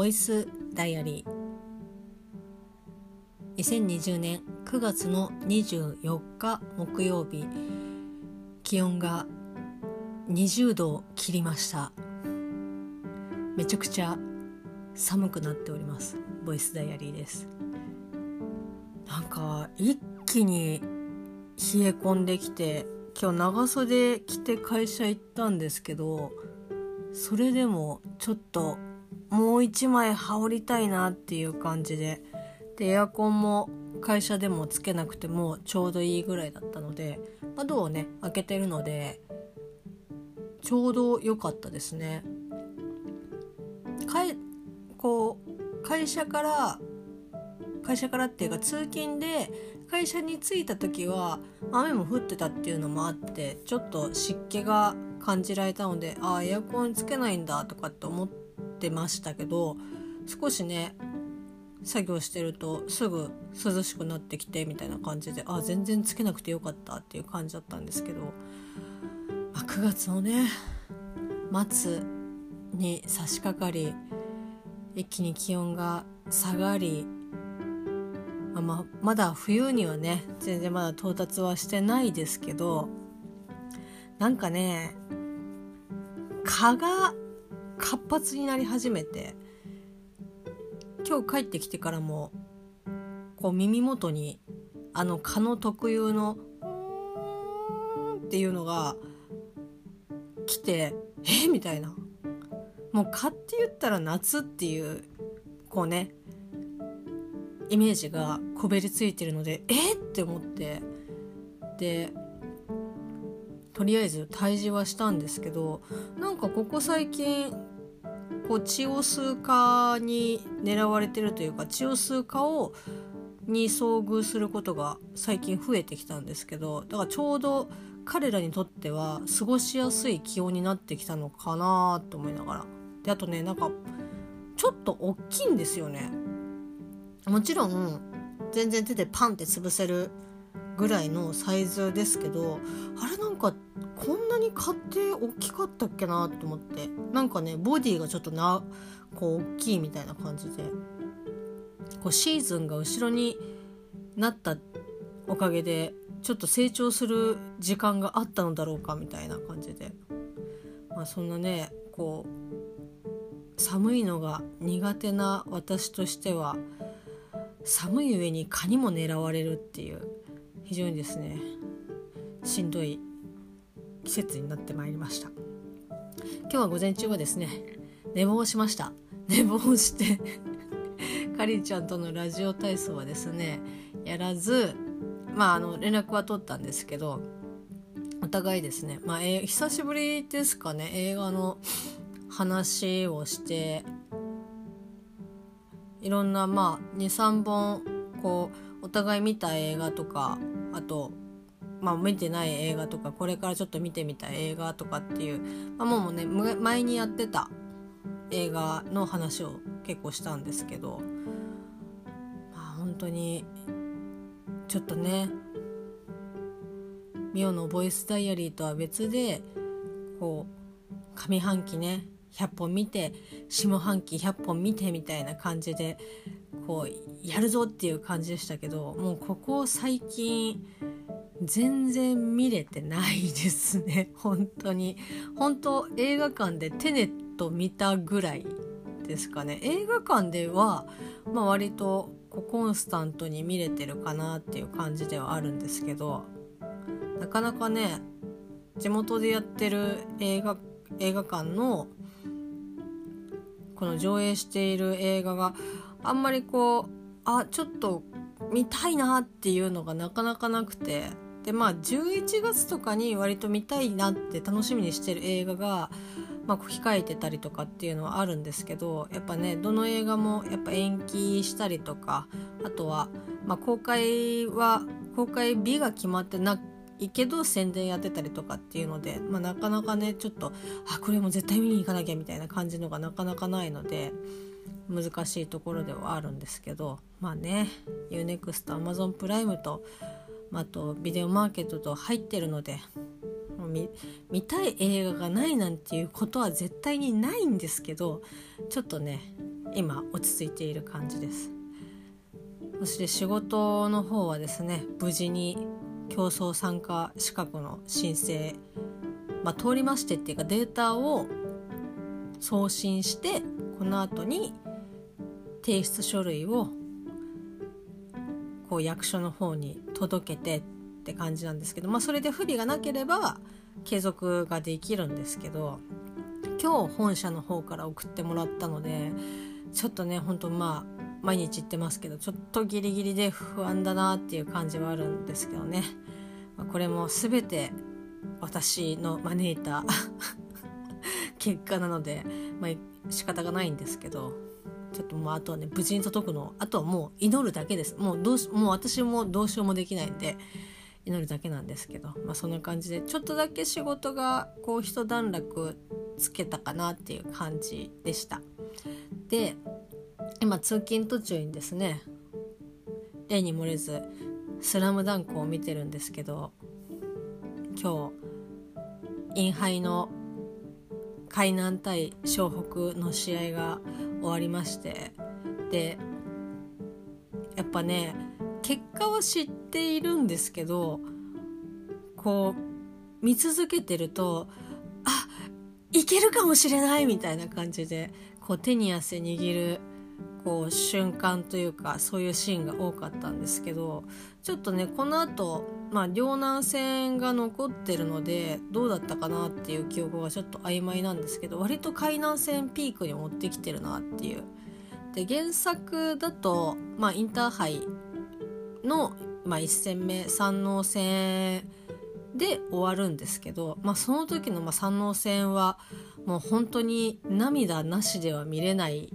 ボイスダイアリー。2020年9月の24日木曜日気温が20度を切りました。めちゃくちゃ寒くなっておりますボイスダイアリーです。なんか一気に冷え込んできて今日長袖着て会社行ったんですけどそれでもちょっともう一枚羽織りたいなっていう感じででエアコンも会社でもつけなくてもちょうどいいぐらいだったので窓をね開けてるのでちょうど良かったですね。かいこう会社から会社からっていうか通勤で会社に着いた時は雨も降ってたっていうのもあってちょっと湿気が感じられたのでああエアコンつけないんだとかって思ってましたけど少しね作業してるとすぐ涼しくなってきてみたいな感じであ全然つけなくてよかったっていう感じだったんですけど、まあ、9月のね末に差し掛かり一気に気温が下がりまままだ冬にはね全然まだ到達はしてないですけどなんかね蚊が活発になり始めて今日帰ってきてからもこう耳元にあの蚊の特有の「ーっていうのが来て「え？みたいな。もう蚊って言ったら夏っていうこうねイメージがこべりついてるのでえ？って思って。でとりあえず退治はしたんですけどなんかここ最近こう血を吸う蚊に狙われてるというか血を吸う蚊をに遭遇することが最近増えてきたんですけどだからちょうど彼らにとっては過ごしやすい気温になってきたのかなと思いながら。であとねなんかちょっと大きいんですよね。もちろん全然手でパンって潰せるぐらいのサイズですけどあれなんかこんなに買って大きかったっけなと思って。なんかねボディがちょっとなこう大きいみたいな感じで。こうシーズンが後ろになったおかげでちょっと成長する時間があったのだろうかみたいな感じで。まあそんなねこう寒いのが苦手な私としては寒い上に蚊にも狙われるっていう非常にですねしんどい季節になってまいりました。今日は午前中はですね寝坊しました。寝坊して かりんちゃんとのラジオ体操はですねやらずまああの連絡は取ったんですけどお互いですねまあ、えー、久しぶりですかね映画の話をしていろんなまあ23本こうお互い見た映画とかあとまあ、見てない映画とかこれからちょっと見てみたい映画とかっていう、まあ、もうね前にやってた映画の話を結構したんですけど、まあ、本当にちょっとねミオのボイスダイアリーとは別でこう上半期ね100本見て下半期100本見てみたいな感じでこうやるぞっていう感じでしたけどもうここ最近全然見れてないですね。本当に。本当映画館でテネット見たぐらいですかね。映画館では、まあ、割とこうコンスタントに見れてるかなっていう感じではあるんですけどなかなかね地元でやってる映画映画館のこの上映している映画があんまりこうあちょっと見たいなっていうのがなかなかなくてでまあ11月とかに割と見たいなって楽しみにしてる映画が、まあ、控えてたりとかっていうのはあるんですけどやっぱねどの映画もやっぱ延期したりとかあとは、まあ、公開は公開日が決まってないけど宣伝やってたりとかっていうので、まあ、なかなかねちょっとあこれも絶対見に行かなきゃみたいな感じのがなかなかないので難しいところではあるんですけどまあね UNEXT、Amazon プライムとあとビデオマーケットと入ってるので見たい映画がないなんていうことは絶対にないんですけどちょっとね今落ち着いている感じです。そして仕事の方はですね無事に競争参加資格の申請、まあ、通りましてっていうかデータを送信してこの後に提出書類をこう役所の方に届けてって感じなんですけど、まあ、それで不備がなければ継続ができるんですけど今日本社の方から送ってもらったのでちょっとねほんとまあ毎日言ってますけどちょっとギリギリで不安だなっていう感じはあるんですけどね、まあ、これも全て私の招いた 結果なので、まあ、仕方がないんですけど。ちょっともうあとはね無事に届くの。あとはもう祈るだけです。もうどうしもう私もどうしようもできないんで祈るだけなんですけど、まあ、そんな感じでちょっとだけ仕事がこう一段落つけたかなっていう感じでした。で今通勤途中にですね例に漏れず「スラムダンクを見てるんですけど今日インハイの海南対湘北の試合が終わりまして。でやっぱね結果は知っているんですけどこう見続けてるとあいけるかもしれないみたいな感じでこう手に汗握るこう瞬間というかそういうシーンが多かったんですけどちょっとねこの後まあ両南戦が残ってるのでどうだったかなっていう記憶がちょっと曖昧なんですけど割と海南戦ピークに持ってきてるなっていう。で原作だと、まあ、インターハイの、まあ、1戦目山王戦で終わるんですけど、まあ、その時の、まあ、山王戦はもう本当に涙なしでは見れない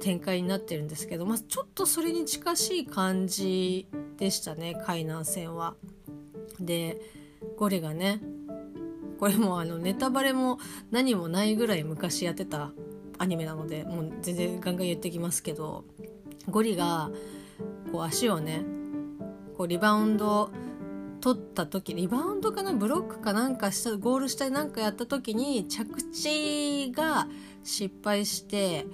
展開になってるんですけど、まあ、ちょっとそれに近しい感じでしたね海南戦は。でゴリがねこれもあのネタバレも何もないぐらい昔やってたアニメなのでもう全然ガンガン言ってきますけどゴリがこう足をねこうリバウンド取った時リバウンドかなブロックかなんかしたゴール下でなんかやった時に着地が失敗して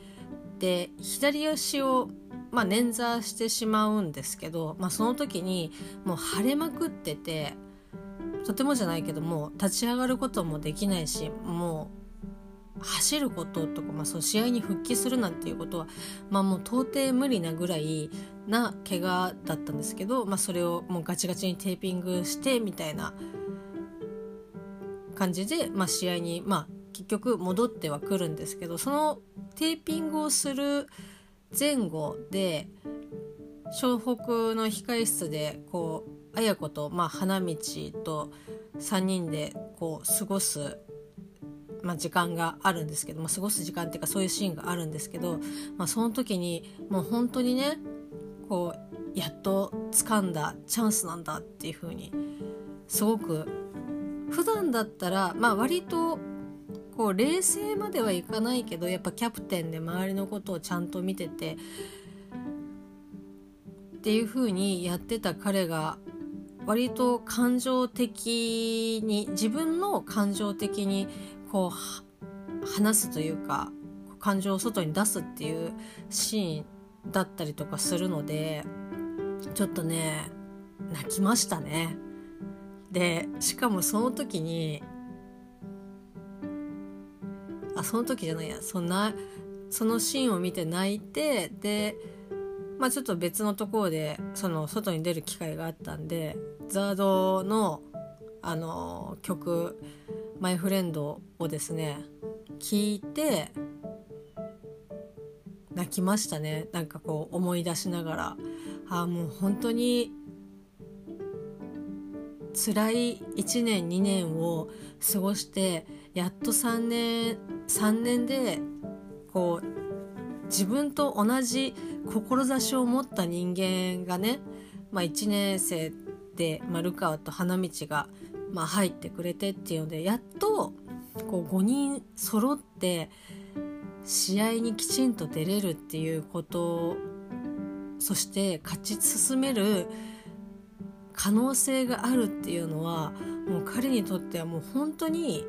で左足を、まあ、捻挫してしまうんですけど、まあ、その時にもう腫れまくっててとてもじゃないけどもう立ち上がることもできないしもう走ることとか、まあ、その試合に復帰するなんていうことは、まあ、もう到底無理なぐらいな怪我だったんですけど、まあ、それをもうガチガチにテーピングしてみたいな感じで、まあ、試合に、まあ、結局戻ってはくるんですけどそのテーピングをする前後で湘北の控え室でこう綾子と、まあ、花道と3人でこう過ごす、まあ、時間があるんですけど、まあ、過ごす時間っていうかそういうシーンがあるんですけど、まあ、その時にもう本当にねこうやっと掴んだチャンスなんだっていう風にすごく普段だったら、まあ、割とこう冷静まではいかないけどやっぱキャプテンで周りのことをちゃんと見ててっていう風にやってた彼が割と感情的に自分の感情的にこう話すというか感情を外に出すっていうシーンだったりとかするのでちょっとね泣きましたね。でしかもその時にあその時じゃないや。そんなそのシーンを見て泣いてでまあちょっと別のところでその外に出る機会があったんでザードのあの曲「マイ・フレンド」をですね聞いて泣きましたね。なんかこう思い出しながら。ああもう本当に辛い1年2年を過ごしてやっと3年3年でこう自分と同じ志を持った人間がね、まあ、1年生で丸川と花道が、まあ、入ってくれてっていうのでやっとこう5人揃って試合にきちんと出れるっていうことそして勝ち進める可能性があるっていうのはもう彼にとってはもう本当に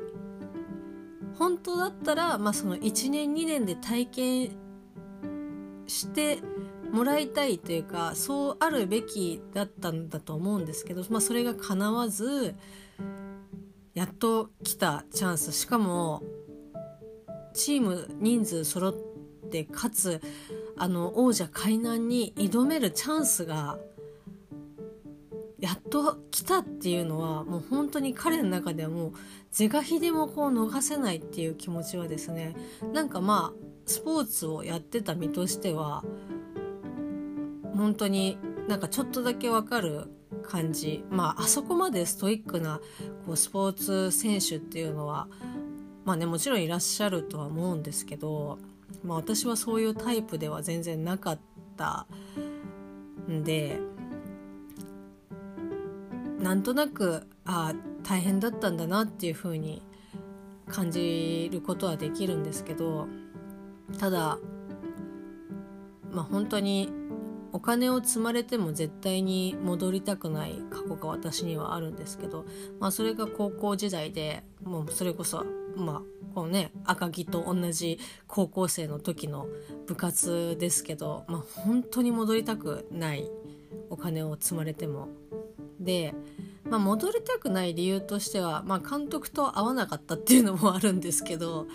本当だったら、まあ、その1年2年で体験してもらいたいというかそうあるべきだったんだと思うんですけど、まあ、それが叶わずやっと来たチャンス。しかもチーム人数揃ってかつあの王者海南に挑めるチャンスがやっと来たっていうのはもう本当に彼の中ではもう是が非でもこう逃せないっていう気持ちはですねなんかまあスポーツをやってた身としては本当になんかちょっとだけわかる感じ。まああそこまでストイックなこうスポーツ選手っていうのはまあねもちろんいらっしゃるとは思うんですけど、まあ、私はそういうタイプでは全然なかったんでなんとなくあ大変だったんだなっていうふうに感じることはできるんですけどただまあ本当にお金を積まれても絶対に戻りたくない過去が私にはあるんですけど、まあ、それが高校時代でもうそれこそまあこうね赤城と同じ高校生の時の部活ですけど、まあ、本当に戻りたくないお金を積まれてもで、まあ、戻りたくない理由としては、まあ、監督と合わなかったっていうのもあるんですけど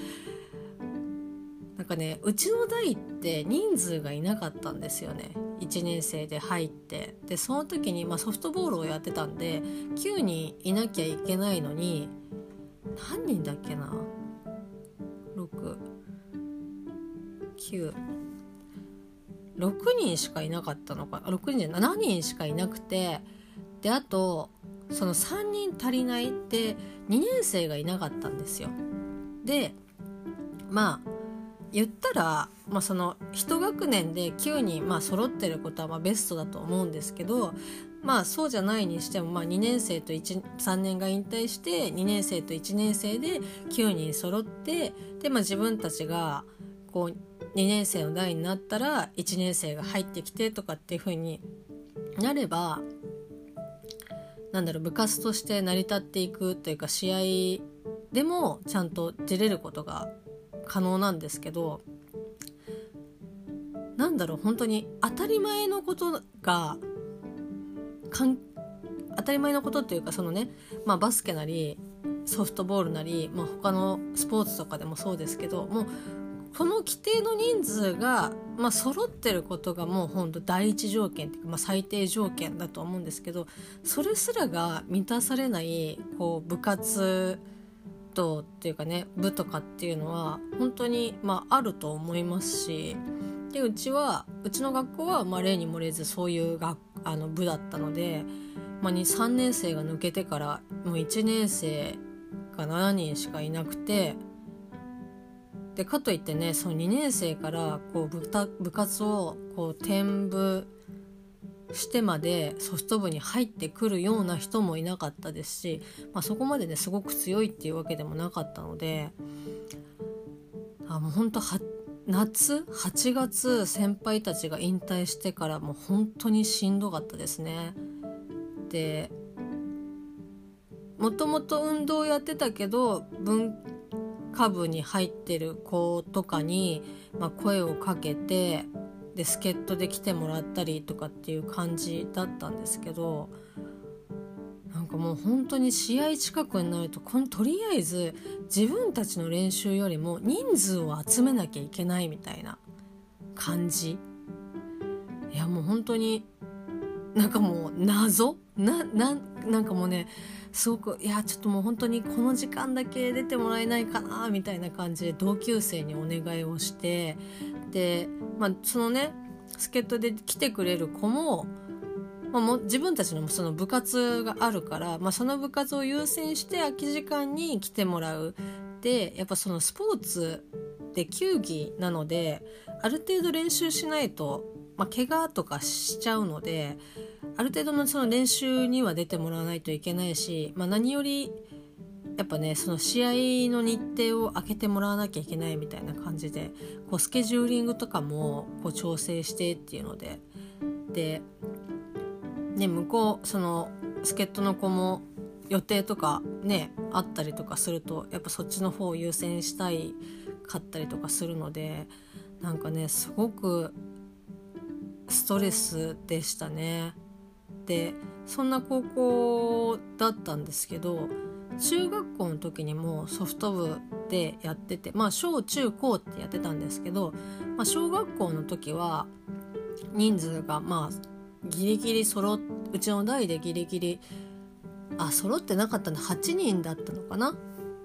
なんかねうちの代って人数がいなかったんですよね。1年生で入って。でその時に、まあ、ソフトボールをやってたんで9人いなきゃいけないのに何人だっけな？6 9 6人しかいなかったのか。6人じゃ7人しかいなくてであとその3人足りないって2年生がいなかったんですよ。でまあ言ったら、まあ、その1学年で9人、まあ、揃ってることはまあベストだと思うんですけどまあそうじゃないにしても、まあ、2年生と3年が引退して2年生と1年生で9人揃ってで、まあ、自分たちがこう2年生の代になったら1年生が入ってきてとかっていう風になればなんだろう部活として成り立っていくというか試合でもちゃんと出れることが可能なんですけどなんだろう本当に当たり前のことが当たり前のことっていうかそのね、まあ、バスケなりソフトボールなり、まあ、他のスポーツとかでもそうですけどもうこの規定の人数が、まあ、揃ってることがもうほんと第一条件っていうか、まあ、最低条件だと思うんですけどそれすらが満たされないこう部活動っていうかね部とかっていうのは本当に、まあ、あると思いますしでうちはうちの学校は、まあ、例に漏れずそういう学あの部だったので、まあ、3年生が抜けてからもう1年生が7人しかいなくて。でかといってねその2年生からこう部部活をこう転部してまでソフト部に入ってくるような人もいなかったですし、まあ、そこまでねすごく強いっていうわけでもなかったのであもうほんと夏8月先輩たちが引退してからもう本当にしんどかったですね。でもともと運動やってたけど文下部に入ってる子とかに、まあ、声をかけてで助っ人で来てもらったりとかっていう感じだったんですけどなんかもう本当に試合近くになるとこのとりあえず自分たちの練習よりも人数を集めなきゃいけないみたいな感じいやもう本当になんかもう謎なななんかもうねすごくいやちょっともう本当にこの時間だけ出てもらえないかなみたいな感じで同級生にお願いをしてで、まあ、そのね助っ人で来てくれる子も,、まあ、も自分たちのその部活があるから、まあ、その部活を優先して空き時間に来てもらう。でやっぱそのスポーツで球技なのである程度練習しないと、まあ、怪我とかしちゃうのである程度のその練習には出てもらわないといけないし、まあ、何よりやっぱねその試合の日程を空けてもらわなきゃいけないみたいな感じでこうスケジューリングとかもこう調整してっていうので。で、ね、向こうその助っ人の子も予定とかねあったりとかするとやっぱそっちの方を優先したいかったりとかするのでなんかねすごくストレスでしたね。でそんな高校だったんですけど中学校の時にもソフト部でやっててまあ小中高ってやってたんですけど、まあ、小学校の時は人数がまあギリギリ揃っうちの代でギリギリあ揃ってなかったの8人だったのかな？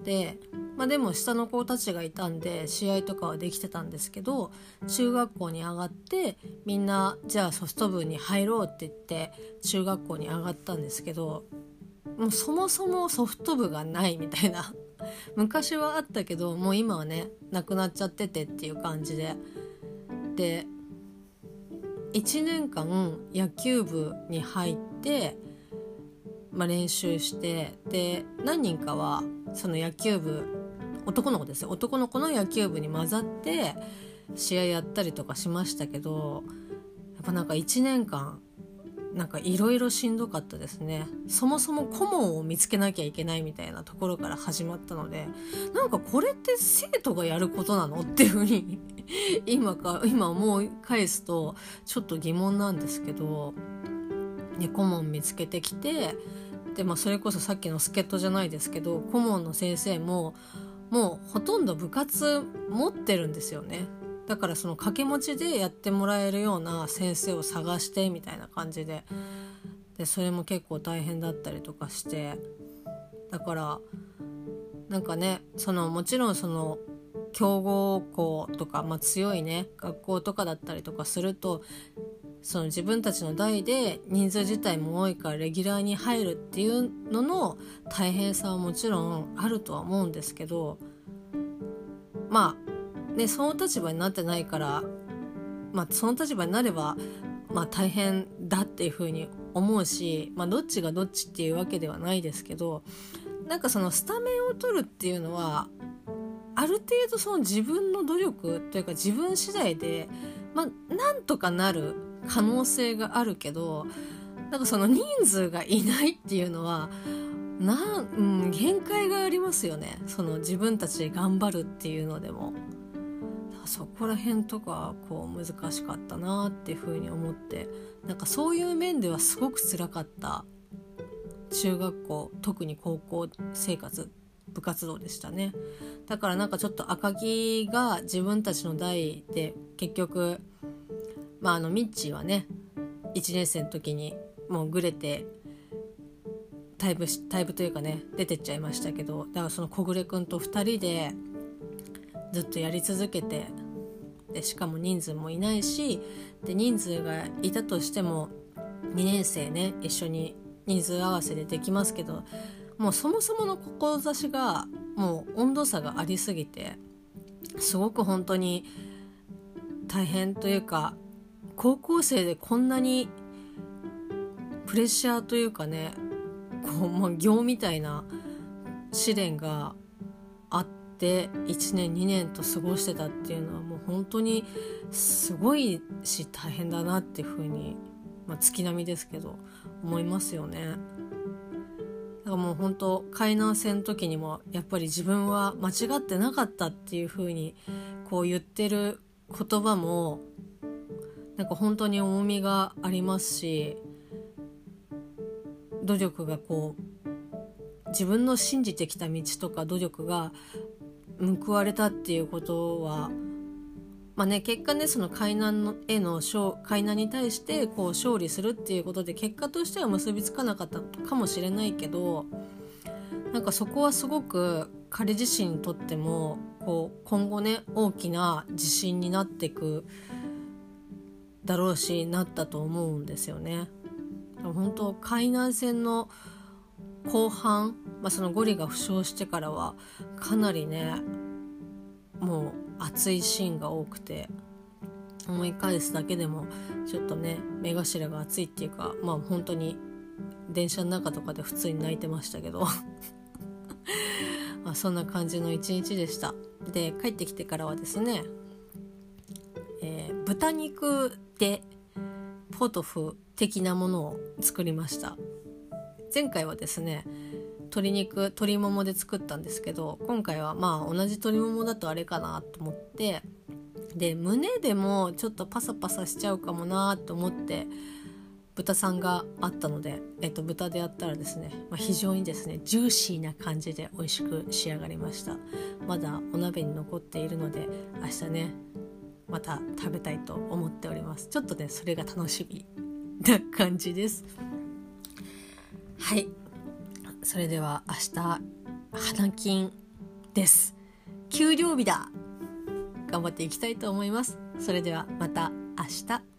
でまあでも下の子たちがいたんで試合とかはできてたんですけど中学校に上がってみんなじゃあソフト部に入ろうって言って中学校に上がったんですけどもうそもそもソフト部がないみたいな。昔はあったけどもう今はねなくなっちゃっててっていう感じで。で1年間野球部に入って、まあ、練習してで何人かはその野球部男の子ですよ。男の子の野球部に混ざって試合やったりとかしましたけどやっぱなんか1年間なんかいろいろしんどかったですね。そもそも顧問を見つけなきゃいけないみたいなところから始まったのでなんかこれって生徒がやることなのっていうふうに今か今思い返すとちょっと疑問なんですけど、ね、顧問見つけてきてで、まあ、それこそさっきの助っ人じゃないですけど顧問の先生ももうほとんど部活持ってるんですよね。だからその掛け持ちでやってもらえるような先生を探してみたいな感じで。でそれも結構大変だったりとかして。だからなんかねそのもちろんその強豪校とか、まあ、強いね学校とかだったりとかするとその自分たちの代で人数自体も多いからレギュラーに入るっていうのの大変さはもちろんあるとは思うんですけどまあね、その立場になってないから、まあ、その立場になれば、まあ、大変だっていうふうに思うし、まあ、どっちがどっちっていうわけではないですけどなんかそのスタメンを取るっていうのはある程度その自分の努力というか自分次第で、まあ、なんとかなる可能性があるけどなんかその人数がいないっていうのはな、うん、限界がありますよね。その自分たちで頑張るっていうのでも。そこら辺とかこう難しかったなっていうふうに思って。なんかそういう面ではすごく辛かった。中学校特に高校生活部活動でしたね。だからなんかちょっと赤木が自分たちの代で結局まああのミッチーはね1年生の時にもうグレてタイプタイプというかね出てっちゃいましたけどだからその小暮君と2人でずっとやり続けてでしかも人数もいないしで人数がいたとしても2年生ね一緒に人数合わせでできますけどもうそもそもの志がもう温度差がありすぎてすごく本当に大変というか高校生でこんなにプレッシャーというかねこう、まあ、行みたいな試練があって。1年2年と過ごしてたっていうのはもう本当にすごいし大変だなっていうふうに、まあ、月並みですけど思いますよね。だからもう本当海南戦の時にもやっぱり自分は間違ってなかったっていうふうにこう言ってる言葉もなんか本当に重みがありますし努力がこう自分の信じてきた道とか努力が報われたっていうことはまあね結果ねその海南への海南に対してこう勝利するっていうことで結果としては結びつかなかったかもしれないけどなんかそこはすごく彼自身にとってもこう今後ね大きな自信になっていくだろうしなったと思うんですよね。本当海南戦の後半、まあ、そのゴリが負傷してからはかなりねもう熱いシーンが多くて思い返すだけでもちょっとね目頭が熱いっていうかまあ本当に電車の中とかで普通に泣いてましたけど まあそんな感じの一日でしたで帰ってきてからはですね、豚肉でポトフ的なものを作りました。前回はですね鶏肉鶏ももで作ったんですけど今回はまあ同じ鶏ももだとあれかなと思ってで胸でもちょっとパサパサしちゃうかもなと思って豚さんがあったので、えっと、豚でやったらですね、まあ、非常にですねジューシーな感じで美味しく仕上がりました。まだお鍋に残っているので明日ねまた食べたいと思っております。ちょっとねそれが楽しみな感じです。はい。それでは明日花金です。給料日だ。頑張っていきたいと思います。それではまた明日。